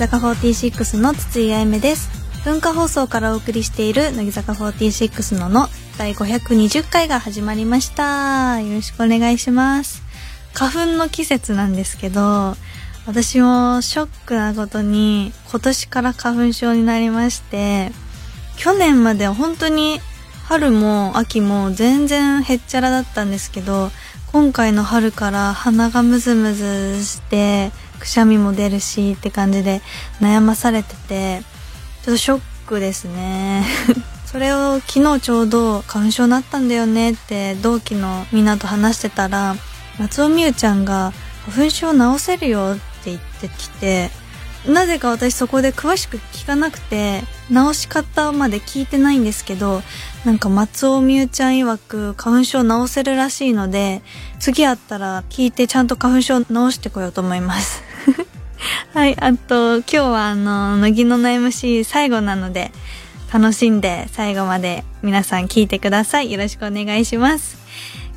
坂46の筒井あゆめです。文化放送からお送りしている乃木坂46のの第520回が始まりました。よろしくお願いします。花粉の季節なんですけど私もショックなことに今年から花粉症になりまして去年まで本当に春も秋も全然へっちゃらだったんですけど今回の春から鼻がムズムズしてくしゃみも出るしって感じで悩まされててちょっとショックですね。それを昨日ちょうど花粉症になったんだよねって同期のみんなと話してたら松尾美優ちゃんが花粉症治せるよって言ってきてなぜか私そこで詳しく聞かなくて治し方まで聞いてないんですけどなんか松尾美優ちゃん曰く花粉症治せるらしいので次会ったら聞いてちゃんと花粉症治してこようと思います。はいあと今日はあの乃木の MC 最後なので楽しんで最後まで皆さん聞いてくださいよろしくお願いします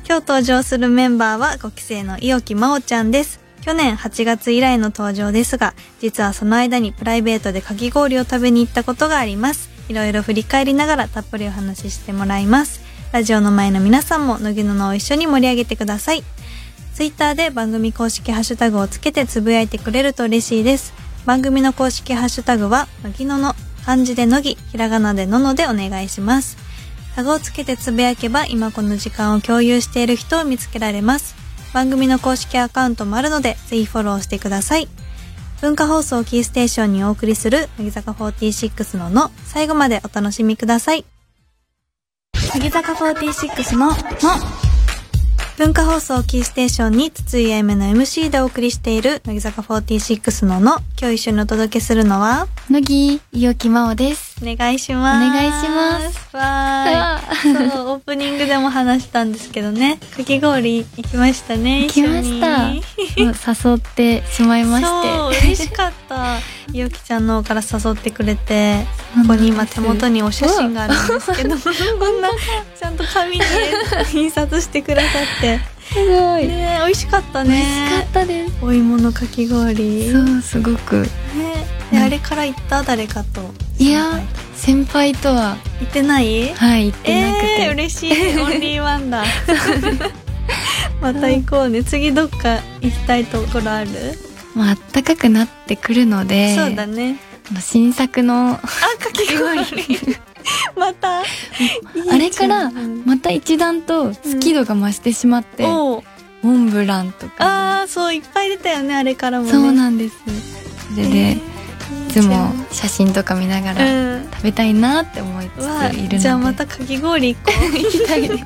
今日登場するメンバーは5期生の伊沖真央ちゃんです去年8月以来の登場ですが、実はその間にプライベートでかき氷を食べに行ったことがあります。いろいろ振り返りながらたっぷりお話ししてもらいます。ラジオの前の皆さんも乃木ののを一緒に盛り上げてください。ツイッターで番組公式ハッシュタグをつけてつぶやいてくれると嬉しいです。番組の公式ハッシュタグは、乃木のの、漢字で乃木、ひらがなでののでお願いします。タグをつけてつぶやけば今この時間を共有している人を見つけられます。番組の公式アカウントもあるので、ぜひフォローしてください。文化放送キーステーションにお送りする、乃木坂46のの、最後までお楽しみください。乃木坂46のの、文化放送キーステーションに筒井あゆめの MC でお送りしている、乃木坂46のの、今日一緒にお届けするのは、乃木伊沖真央です。お願いします。お願いします。わーい。そう、オープニングでも話したんですけどね。かき氷行きましたね。行きました 誘ってしまいまそう、して。嬉しかった。いおきちゃんの方から誘ってくれて、ここに今手元にお写真があるんですけど、こんな、ちゃんと紙に印刷してくださって。すごい。ね美味しかった美味しかねっ。たです。お芋のかき氷。そう、すごく。ねであれから行った？誰かと。いや、先輩とは、行ってない？はい、行ってなくて。えー、嬉しいオンリーワンだ また行こうね次どっか行きたいところある、まあ、暖かくなってくるので、そうだね新作の、あかき氷 また。あれから、また一段と好き度が増してしまって、モンブランとか、あーそういっぱい出たよねあれからもね。そうなんです。それで、えーいつも写真とか見ながら、うん。食べたいなって思いつついるので。じゃあまたかき氷行こう。行きたいです。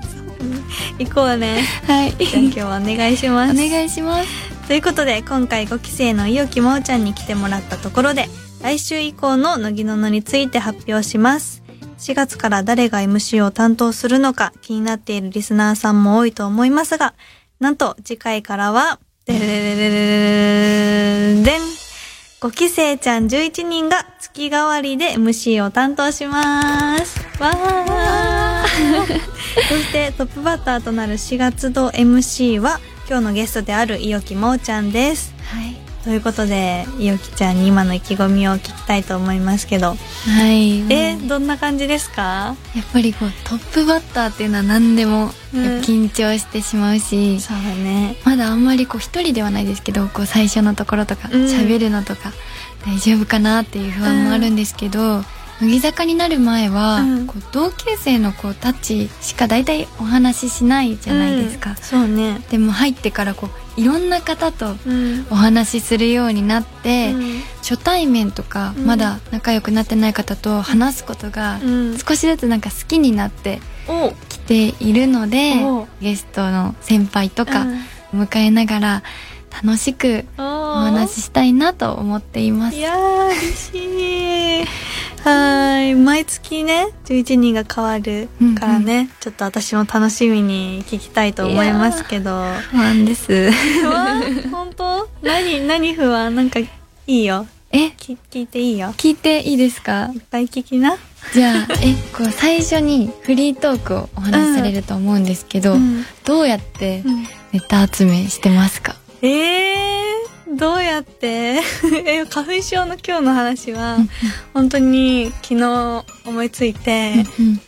行こうね。はい。じゃあ今日はお願いします。お願いします。ということで今回5期生の伊沖真央ちゃんに来てもらったところで来週以降の乃木ののについて発表します4月から誰が MC を担当するのか気になっているリスナーさんも多いと思いますがなんと次回からはでれれれれれれれでん。5期生ちゃん11人が月替わりで MC を担当します。わー。そしてトップバッターとなる4月度 MC は今日のゲストである伊沖真央ちゃんです。はい。ということで、伊沖ちゃんに今の意気込みを聞きたいと思いますけど。はい。えどんな感じですか？やっぱりこうトップバッターっていうのは何でもうん緊張してしまうし、そうだね。まだあんまりこう一人ではないですけど、こう最初のところとかうん喋るのとか大丈夫かなっていう不安もあるんですけど、乃木坂になる前は、うんこう同級生の子たちしか大体お話ししないじゃないですか。うんそうね。でも入ってからこういろんな方とうん。お話しするようになって、うん。初対面とか、うん。まだ仲良くなってない方と話すことがうん。少しずつなんか好きになってお。きているので、お。ゲストの先輩とかうん。迎えながら楽しくおお話ししたいなと思っています。い。やー、嬉しい。はーい。毎月ね、11人が変わるからね、ちょっと私も楽しみに聞きたいと思いますけど。不安です。本当？何何不安？なんかいいよ。え、き聞いていいよ。聞いていいですか？いっぱい聞きな。じゃあえこう最初にフリートークをお話しされると思うんですけど、うん。どうやってうん。ネタ集めしてますか、えー、どうやって？え、花粉症の今日の話は、本当に昨日思いついて、うん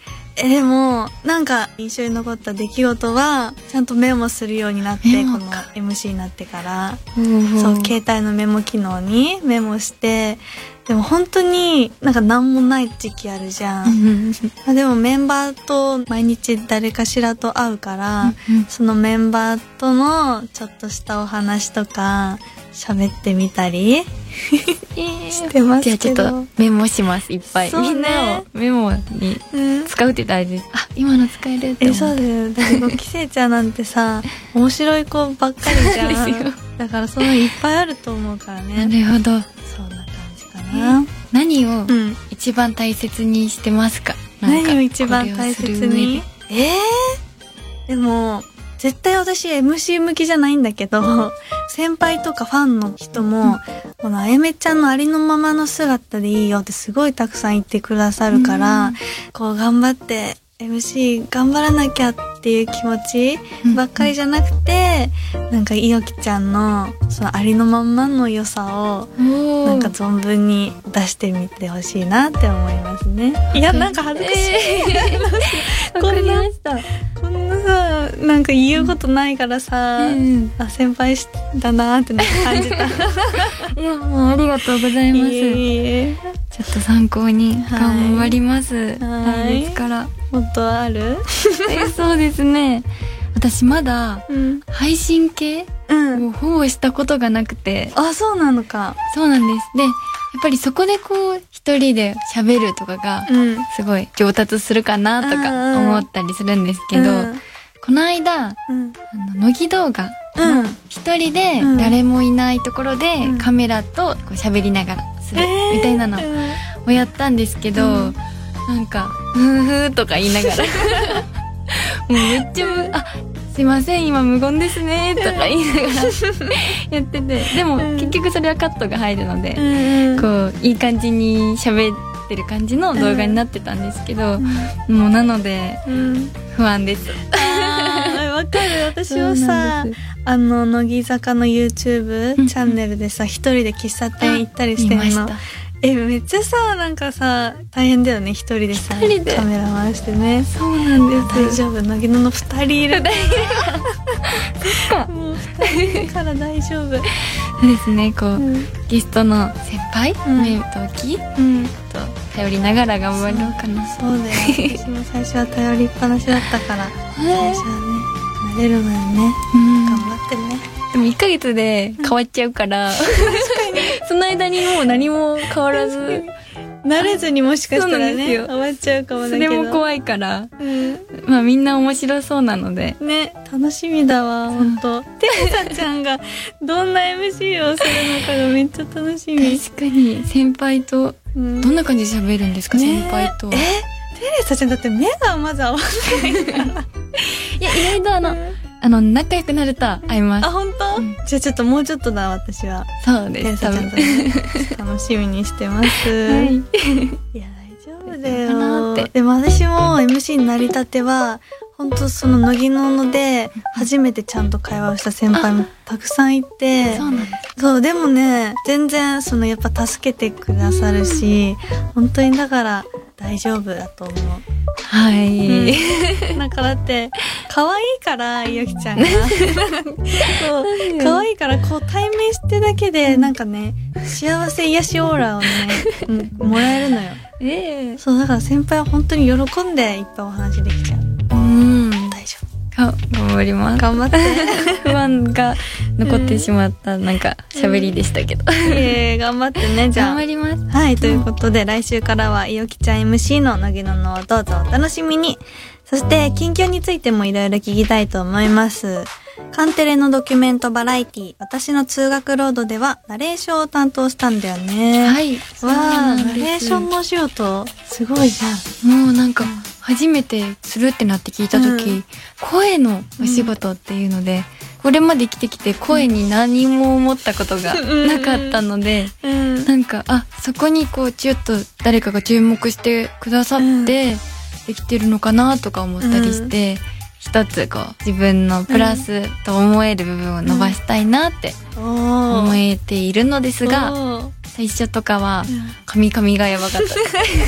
え、でも、なんか印象に残った出来事は、ちゃんとメモするようになって、この MC になってから、うんそう、携帯のメモ機能にメモして、でも本当になんか何もない時期あるじゃ。うんでもメンバーと毎日誰かしらと会うから、うん。そのメンバーとのちょっとしたお話とか喋ってみたりしてますじゃあちょっけど。とメモしますいっぱい、ねみんなをメモにうん使うって言ったらあ今の使えるってえ、思そうだよ。だってこう、キセちゃんなんてさ、面白い子ばっかりじゃん。だからそのいっぱいあると思うからなね。るほどそんな感じかな。何をうん。一番大切にしてますか？なんか何を一番大切に？ええでも、絶対私 MC 向きじゃないんだけど、先輩とかファンの人も、このあやめちゃんのありのままの姿でいいよってすごいたくさん言ってくださるから、うん。こう頑張って MC 頑張らなきゃっていう気持ちばっかりじゃなくて、なんかいよきちゃんのそのありのまんまの良さをおー。なんか存分に出してみてほしいなって思いますね。いや、なんか恥ずかしい。わかりました。こんなさ、なんか言うことないからさ、うんあ、先輩しだなーってなんか感じた。いやもうありがとうございます。いえいえ。ちょっと参考に頑張ります、はい。来月からもっとある？えそうですね私まだうん。配信系うん。をほぼしたことがなくてあ、そうなのか。そうなんですでやっぱりそこでこう一人で喋るとかがうん。すごい上達するかなとかうん思ったりするんですけど、うんこの間うん。あの乃木動画うん。一人でうん誰もいないところでうんカメラとこう喋りながらするみたいなのをやったんですけど、うんなんか「ふーふー」とか言いながら もうめっちゃむ「あすいません今無言ですね」とか言いながらやっててでもうん結局それはカットが入るので。こういい感じに喋ってる感じの動画になってたんですけど、うんもうなのでうん。不安です。わかる。私もそうさあの、乃木坂の YouTube うんチャンネルでさ、一人で喫茶店行ったりしてんの見ました。え、めっちゃさ、なんかさ、大変だよね、一人でさ、一人でカメラ回してね。そうなんです。大丈夫、乃木野の二人いる。もう二人いるから大丈夫。そうですね、こう、うん。ゲストの先輩、うんメ同期うん。と頼りながら頑張ろうかな。そうだよ。私も最初は頼りっぱなしだったから、最初はね、慣れるのよね。うん頑張ってね。でも1ヶ月で変わっちゃうから、その間にもう何も変わらず、慣れずにもしかしたらね、終わっちゃうかもだそけど。れも怖いから、うん。まあみんな面白そうなので、ね、楽しみだわ、ほんと。テレサちゃんがどんな MC をするのかがめっちゃ楽しみ。確かに先輩と、うんどんな感じで喋るんですか、ね先輩と。え、テレサちゃんだって目がまず合わないから。いや、意外とあの、あの、仲良くなると会いまあ、す。本当、うんじゃあちょっともうちょっとだ、私は。そうです、多分。楽しみにしてます。はい。いや、大丈夫だよって。でも私も MC になりたては、本当その乃木のので、初めてちゃんと会話をした先輩もたくさんいて、そうでもね、全然、その、やっぱ助けてくださるし、本当にだから、大丈夫だと思う。はい。だからって、可愛いから、ゆきちゃんが。そう、可愛いから、こう、対面してだけで、なんかね、幸せ癒しオーラをね、うんもらえるのよ。ええそう、だから先輩は本当に喜んでいっぱいお話できちゃう。頑張りま夫。す。頑張って。不安が残ってしまった、なんか、喋りでしたけど。えー、頑張ってね、じゃあ頑張。ります。はい、ということで、来週からは、いおきちゃん MC の乃木ののをどうぞお楽しみに。そして、近況についてもいろいろ聞きたいと思います。カンテレのドキュメントバラエティ、私の通学ロードでは、ナレーションを担当したんだよね。はい。わあ、ナレーションのお仕事、すごいじゃん。もうなんか、初めてするってなって聞いたとき、うん。声のお仕事っていうので、これまで生きてきて声に何も思ったことがうんなかったので、うん。うんなんかあそこにこうちょっと誰かが注目してくださってできてるのかなとか思ったりして、一つこう自分のプラスと思える部分を伸ばしたいなってお思ー。えているのですが最初とかはうん。カミカミがやばかった。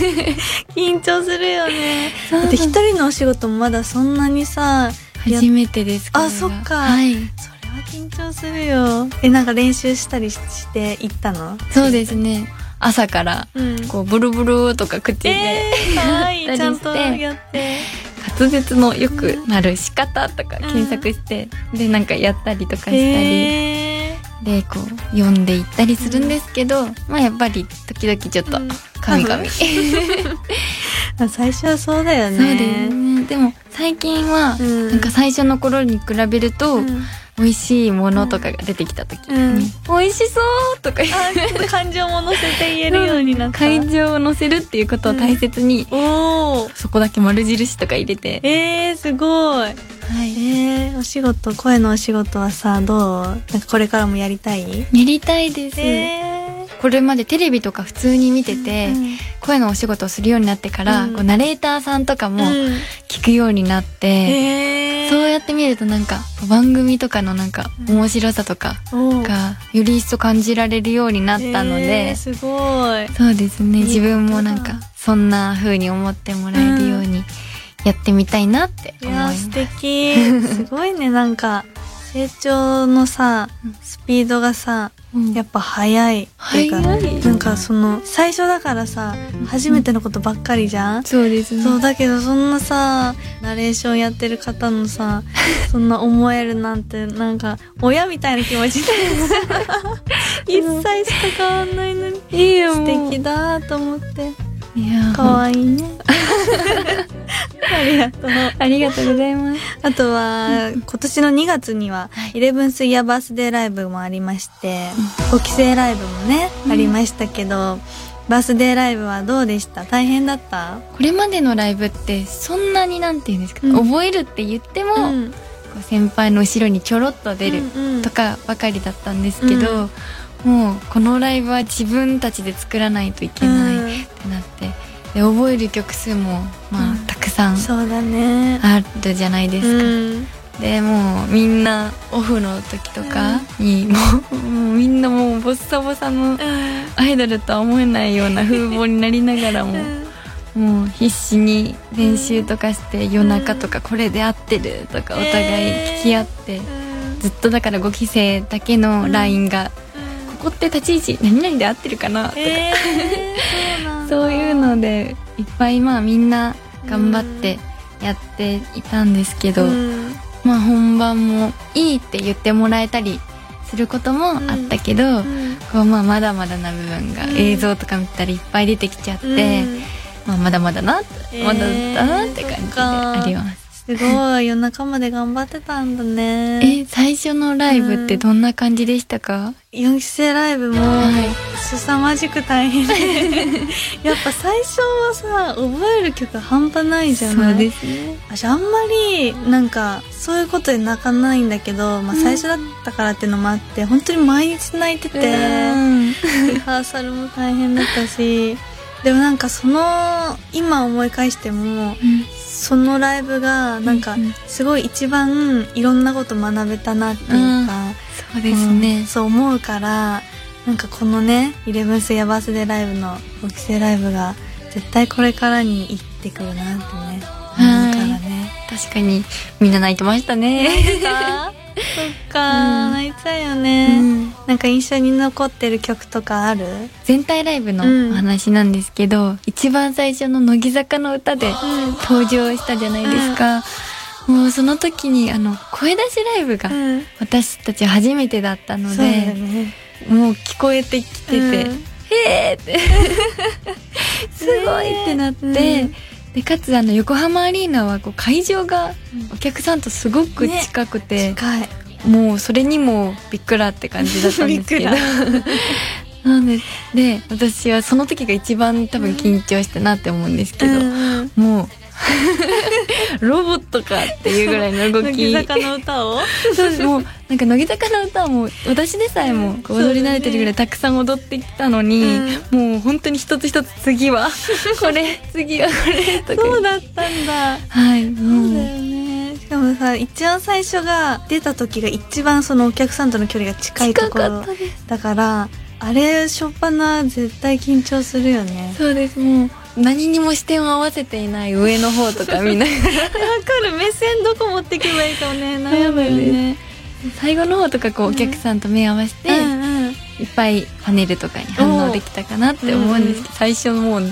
緊張するよね。だって一人のお仕事もまだそんなにさや初めてですあそっか。はい。それは緊張するよ。えなんか練習したりして行ったの？そうですね。朝からうん。こうブルブルとか口で、えー、やったりしてちゃんとやって。滑舌の良くなる仕方とか検索して、でなんかやったりとかしたり、へでこう読んでいったりするんですけど、まあやっぱり時々ちょっとうん。カミカミ、ー 最初はそうだよね。そうですね。でも最近は、うん。なんか最初の頃に比べると、うん。美味しいものとかが出てきた時。に、うん。美味しそうとか。感情も乗せて言えるようになった。感情を乗せるっていうことを大切に、おおそこだけ丸印とか入れて、えー、すごいはい、えー、お仕事声のお仕事はさどう？なんかこれからもやりたい？やりたいです、え。これまでテレビとか普通に見てーて、うん声のお仕事をするようになってから、うん。こうナレーターさんとかもうん。聞くようになって、え。ー、そうやって見るとなんか番組とかのなんかうん。面白さとかがより一層感じられるようになったので、えー、すごい。そうですね。自分もなんかそんな風に思ってもらえるようにやってみたいなっていや素。敵。すごいね。なんか成長のさスピードがさうん。やっぱ早いっていうか早いなんかその最初だからさ初めてのことばっかりじゃん？そうですね。そうだけどそんなさナレーションやってる方のさ そんな思えるなんてなんか親みたいな気持ちで。一歳しか変わんないのに。いいよ素敵だと思っていやかわいいね。ありがとう。ありがとうございます。あとは今年の2月にははい。イレブンスイヤーバースデーライブもありまして5期生ライブもねうん。ありましたけどバースデーライブはどうでした？大変だった？これまでのライブってそんなになんて言うんですか、うん。覚えるって言っても、先輩の後ろにちょろっと出るうんうん。とかばかりだったんですけど、もうこのライブは自分たちで作らないといけないってなって、で覚える曲数もまあ、うん。たくさんそうだね。あるじゃないですか、うん。でもうみんなオフの時とかにもうもうみんなもうボッサボサのアイドルとは思えないような風貌になりながらももう必死に練習とかして夜中とかこれで合ってるとかお互い聞き合ってずっとだから5期生だけの LINE がここって立ち位置何々で合ってるかなとか。えー、そういうのでいっぱいまあみんな頑張ってやっていたんですけど、うん。まあ本番もいいって言ってもらえたりすることもあったけど、うん。こうまあまだまだな部分がうん映像とか見たらいっぱい出てきちゃって、うん。まあまだまだなまだだなって感じであります。すごい。夜中まで頑張ってたんだね。え、最初のライブってどんな感じでしたか、4期生ライブもはい。凄まじく大変で。やっぱ最初はさ覚える曲半端ないじゃない？そうですね。私あんまりなんかそういうことで泣かないんだけど、まあ、最初だったからっていうのもあって本当に毎日泣いててリうん。ハーサルも大変だったしでもなんかその今思い返してもそのライブがなんかうんすごい一番いろんなこと学べたなっていうか、そうですうん。ね。そう思うからなんかこのねイレブンスやバースデーライブの5期生ライブが絶対これからに行ってくるなってね。思うからね確かにみんな泣いてましたね。そっか、うん。泣いちゃうようね、ん。なんか印象に残ってる曲とかある？全体ライブのお話なんですけど、一番最初の乃木坂の歌で登場したじゃないですか。もうその時にあの声出しライブがうん。私たち初めてだったので、ね。もう聞こえてきてて、うん。へーって すごいってなって、うんでかつあの横浜アリーナはこう会場がお客さんとすごくね。近くて、近い。もうそれにもびっくらって感じだったんですけど。なんでで私はその時が一番多分緊張したなって思うんですけど、うんうん。もう ロボットかっていうぐらいの動乃き木坂の歌を？そうです。もうなんか乃木坂の歌はもう私でさえも踊り慣れてるぐらいたくさん踊ってきたのに、もう本当に一つ一つ次は これ次はこれとか。そうだったんだ。はいそうだよね。しかもさ一番最初が出た時が一番そのお客さんとの距離が近いと近ころだからあれ初っ端絶対緊張するよね。そうです。もう何にも視点を合わせていない上の方とかみんなわかる。目線どこ持ってけばいいかもね。悩むよね。最後の方とかこうお客さんと目合わせて、うんうんいっぱいパネルとかに反応できたかなって思うんですけど、最初もう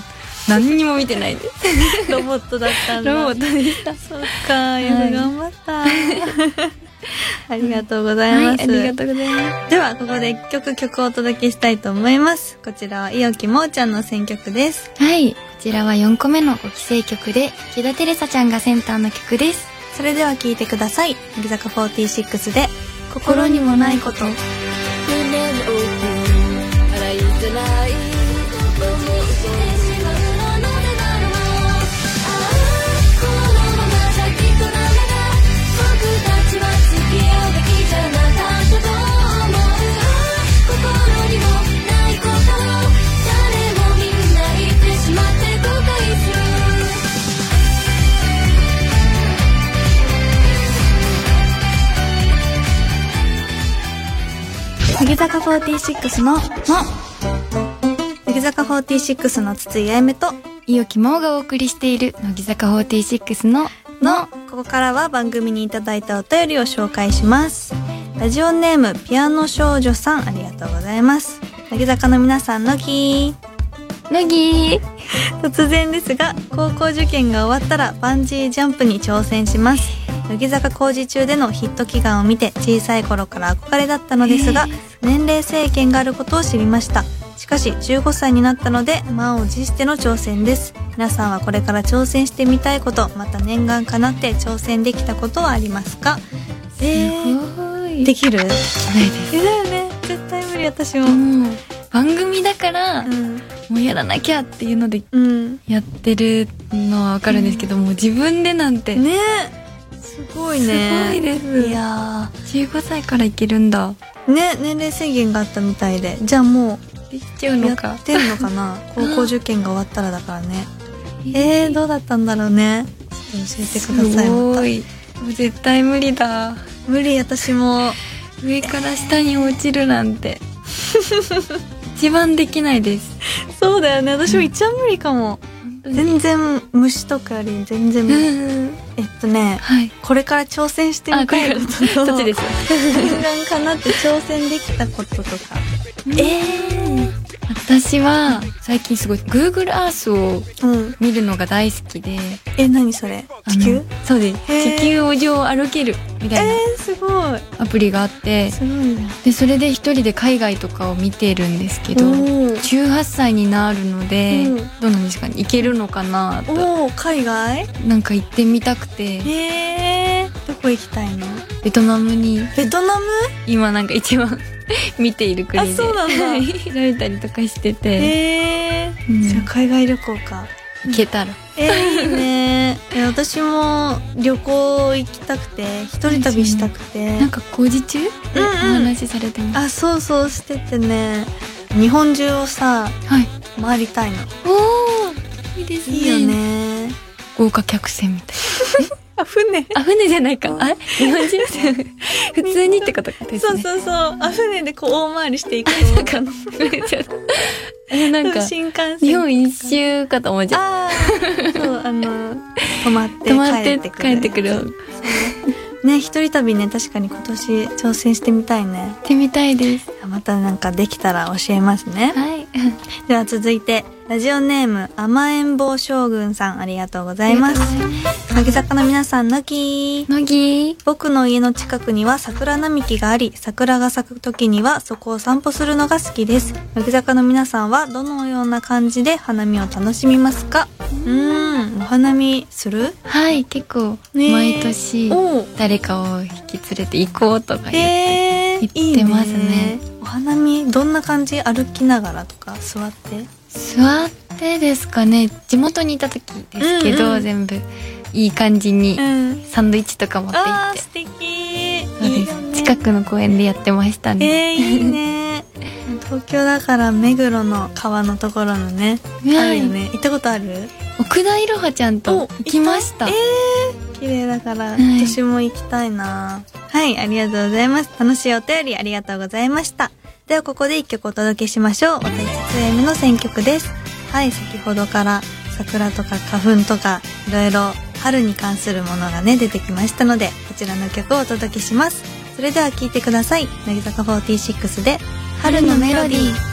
何にも見てないです。ロボットだったんだ。ロボットでした。そっか。よく頑張った、ありがとうございはいます、ありがとうございます。ではここで一曲曲をお届けしたいと思います。こちらは伊きもーちゃんの選曲です。はい。こちらは4個目のご期生曲で木田テレサちゃんがセンターの曲です。それでは聴いてください。乃木坂46で心にもないこと。胸の奥洗いづらい乃木坂46の「の」乃木坂46の筒井あゆめと。伊予木真がお送りしている乃木坂46の「の」ここからは番組にいただいたお便りを紹介します。ラジオネームピアノ少女さんありがとうございます。乃木坂の皆さんのき乃木。突然ですが高校受験が終わったらバンジージャンプに挑戦します乃木坂工事中でのヒット祈願を見て小さい頃から憧れだったのですが 年齢制限があることを知りました。しかし15歳になったので満を持しての挑戦です。皆さんはこれから挑戦してみたいことまた念願かなって挑戦できたことはありますか？えー、すごい。できる？ないです。えだよね。絶対無理私も。もう番組だから、うん。もうやらなきゃっていうのでうん。やってるのはわかるんですけど、もう自分でなんて、ねすごいね。すごいです。いや15歳からいけるんだ。ーね年齢制限があったみたいで。じゃあもできちゃううやのか。ってんのかな？高校受験が終わったらだからね。えー、どうだったんだろうね。ちょっと教えてくださいすま絶対無理だ。無理私も。上から下に落ちるなんて。一番できないです。そうだよね。私も一番無理かも、本当に全然虫とかより全然えっとねはい。これから挑戦してみたいことと。そっちです念願 かなって挑戦できたこととか。えー。私は最近すごい Google Earth をうん見るのが大好きで。え何それ？地球？そうです。地球を上を歩けるみたいなえー、すごい。アプリがあってでそれで一人で海外とかを見てるんですけどおー18歳になるので、うん。どうなんですかね？行けるのかなと。おー海外？なんか行ってみたくて。へえー、どこ行きたいの？ベトナムに。ベトナム？今なんか一番 見ている国であそうなんだ。はい調べたりとかしてて、へえー。うん。じゃあ海外旅行か行けたら。えー、いいね。え私も旅行行きたくて一人旅したくて。なんか工事中？うんうん。話しされてます、あそうそうしててね。日本中をさはい。回りたいの。おおいいですね。いいよね。豪華客船みたい あ船。なあ船じゃないか。あれ？日本人？普通にってこと？ですねそうそう。そうあ船でこう大回りしていく。なんかえ なんか新幹線日本一周かと思っちゃうああそうあの泊まって泊まって帰ってくる。帰ってくる。ね一人旅ね確かに今年挑戦してみたいね。行ってみたいです。またなんかできたら教えますね。はい。では続いてラジオネーム甘えん坊将軍さんありがとうございます。乃木坂の皆さんのき乃木。僕の家の近くには桜並木があり桜が咲く時にはそこを散歩するのが好きです。乃木坂の皆さんはどのような感じで花見を楽しみますか？うーんお花見する？はい結構毎年お誰かを引き連れて行こうとか言ってえー、言ってますね。いいね。お花見どんな感じ？歩きながらとか座って座ってですかね。地元にいた時ですけど、うんうん。全部いい感じにん。サンドイッチとか持って行って。素敵。そうです。ね。近くの公園でやってましたね、えー、いいね。東京だから目黒の川のところのねねあるよね。行ったことある？奥田いろはちゃんと行きました。えー、綺麗だから、い。私も行きたいな。はいありがとうございます。楽しいお便りありがとうございましたではここで1曲お届けしましょう。私 2M の選曲です。はい先ほどから桜とか花粉とかいろいろ春に関するものがね出てきましたのでこちらの曲をお届けします。それでは聴いてください。乃木坂46で春のメロディー。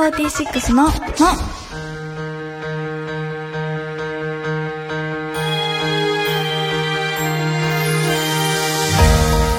46の「の」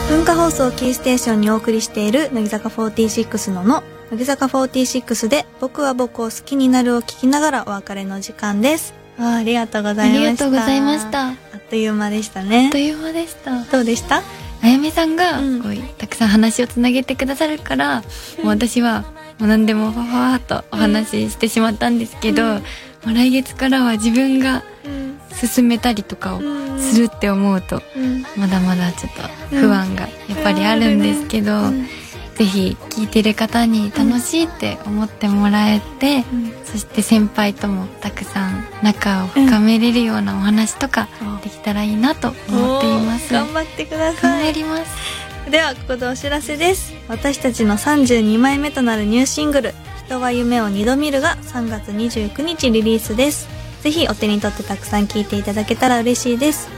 文化放送をキーステーションにお送りしている乃木坂46のの。乃木坂46で僕は僕を好きになるを聞きながらお別れの時間です。あーありがとうござあいました。りがとうございました。ああっという間でしたね。っという間でした。どうでした？あやめさんがうん。たくさん話をつなげてくださるから、もう私はもう何でもファファーっとお話ししてしまったんですけど、うん。来月からは自分がうん。進めたりとかをするって思うと、うん。まだまだちょっと不安がやっぱりあるんですけど、うん。ぜひ聞いてる方に楽しいって思ってもらえて、うん。そして先輩ともたくさん仲を深めれるようなお話とかできたらいいなと思っています。頑張ってくだ頑さい。張ります。ではここでお知らせです。私たちの32枚目となるニューシングル「人は夢を二度見る」が3月29日リリースです。ぜひお手に取ってたくさん聴いていただけたら嬉しいです。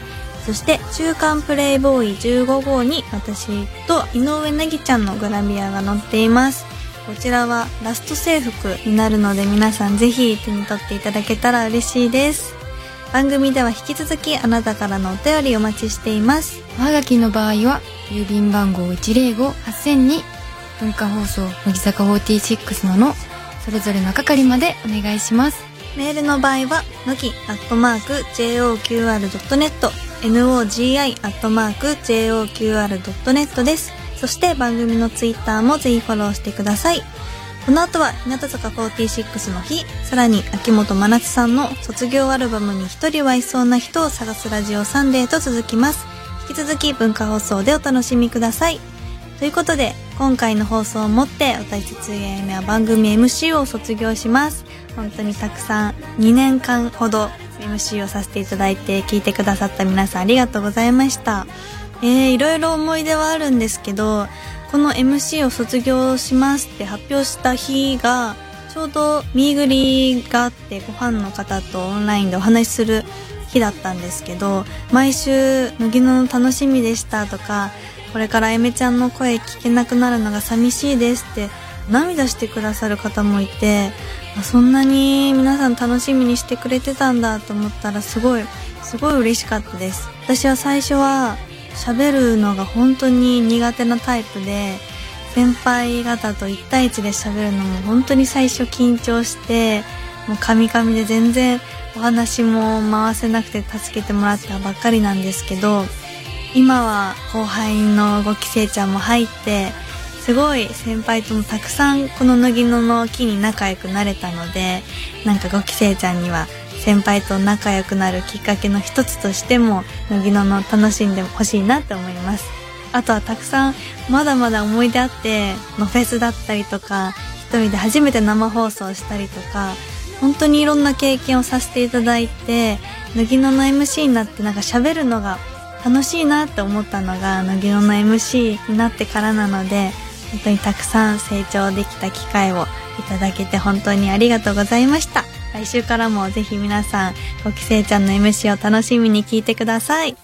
そして「週刊プレイボーイ15号」に私と井上なぎちゃんのグラビアが載っています。こちらはラスト制服になるので皆さんぜひ手に取っていただけたら嬉しいです。番組では引き続きあなたからのお便りお待ちしています。おはがきの場合は郵便番号105-8000に文化放送乃木坂46のの。それぞれの係までお願いします。メールの場合は、のき、アットマーク、joqr.net、nogi、アットマーク、joqr.net です。そして番組のツイッターもぜひフォローしてください。この後は、日向坂46の日、さらに秋元真夏さんの卒業アルバムに一人はいそうな人を探すラジオサンデーと続きます。引き続き文化放送でお楽しみください。ということで、今回の放送をもって、私ついあやめは番組 MC を卒業します。本当にたくさん、2年間ほど MC をさせていただいて、聞いてくださった皆さんありがとうございました。えー、いろいろ思い出はあるんですけど、この MC を卒業しますって発表した日が、ちょうどミーグリがあって、ご飯の方とオンラインでお話しする日だったんですけど、毎週、乃木の楽しみでしたとか、これからあやめちゃんの声聞けなくなるのが寂しいですって涙してくださる方もいてそんなに皆さん楽しみにしてくれてたんだと思ったらすごいすごい嬉しかったです。私は最初は喋るのが本当に苦手なタイプで先輩方と1対1で喋るのも本当に最初緊張してもうカミカミで全然お話も回せなくて助けてもらったばっかりなんですけど今は後輩の5期生ちゃんも入ってすごい先輩ともたくさんこの乃木野の木に仲良くなれたのでなんか5期生ちゃんには先輩と仲良くなるきっかけの一つとしても乃木野の楽しんでほしいなって思います。あとはたくさんまだまだ思い出あってのフェスだったりとか一人で初めて生放送したりとか本当にいろんな経験をさせていただいて乃木野の MC になってなんか喋るのが楽しいなって思ったのが乃木野の MC になってからなので本当にたくさん成長できた機会をいただけて本当にありがとうございました。来週からもぜひ皆さん5期生ちゃんの MC を楽しみに聞いてください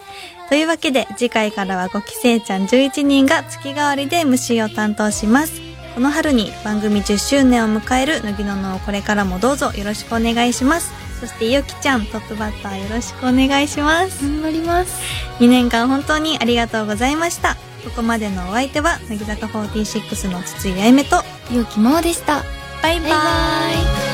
というわけで次回からは5期生ちゃん11人が月替わりで MC を担当しますこの春に番組10周年を迎える乃木ののをこれからもどうぞよろしくお願いします。そしてよきちゃん、トップバッターよろしくお願いします。頑張ります2年間本当にありがとうございました。ここまでのお相手は、乃木坂46の筒井あゆめと、陽気真央でしたバイバイバイバイ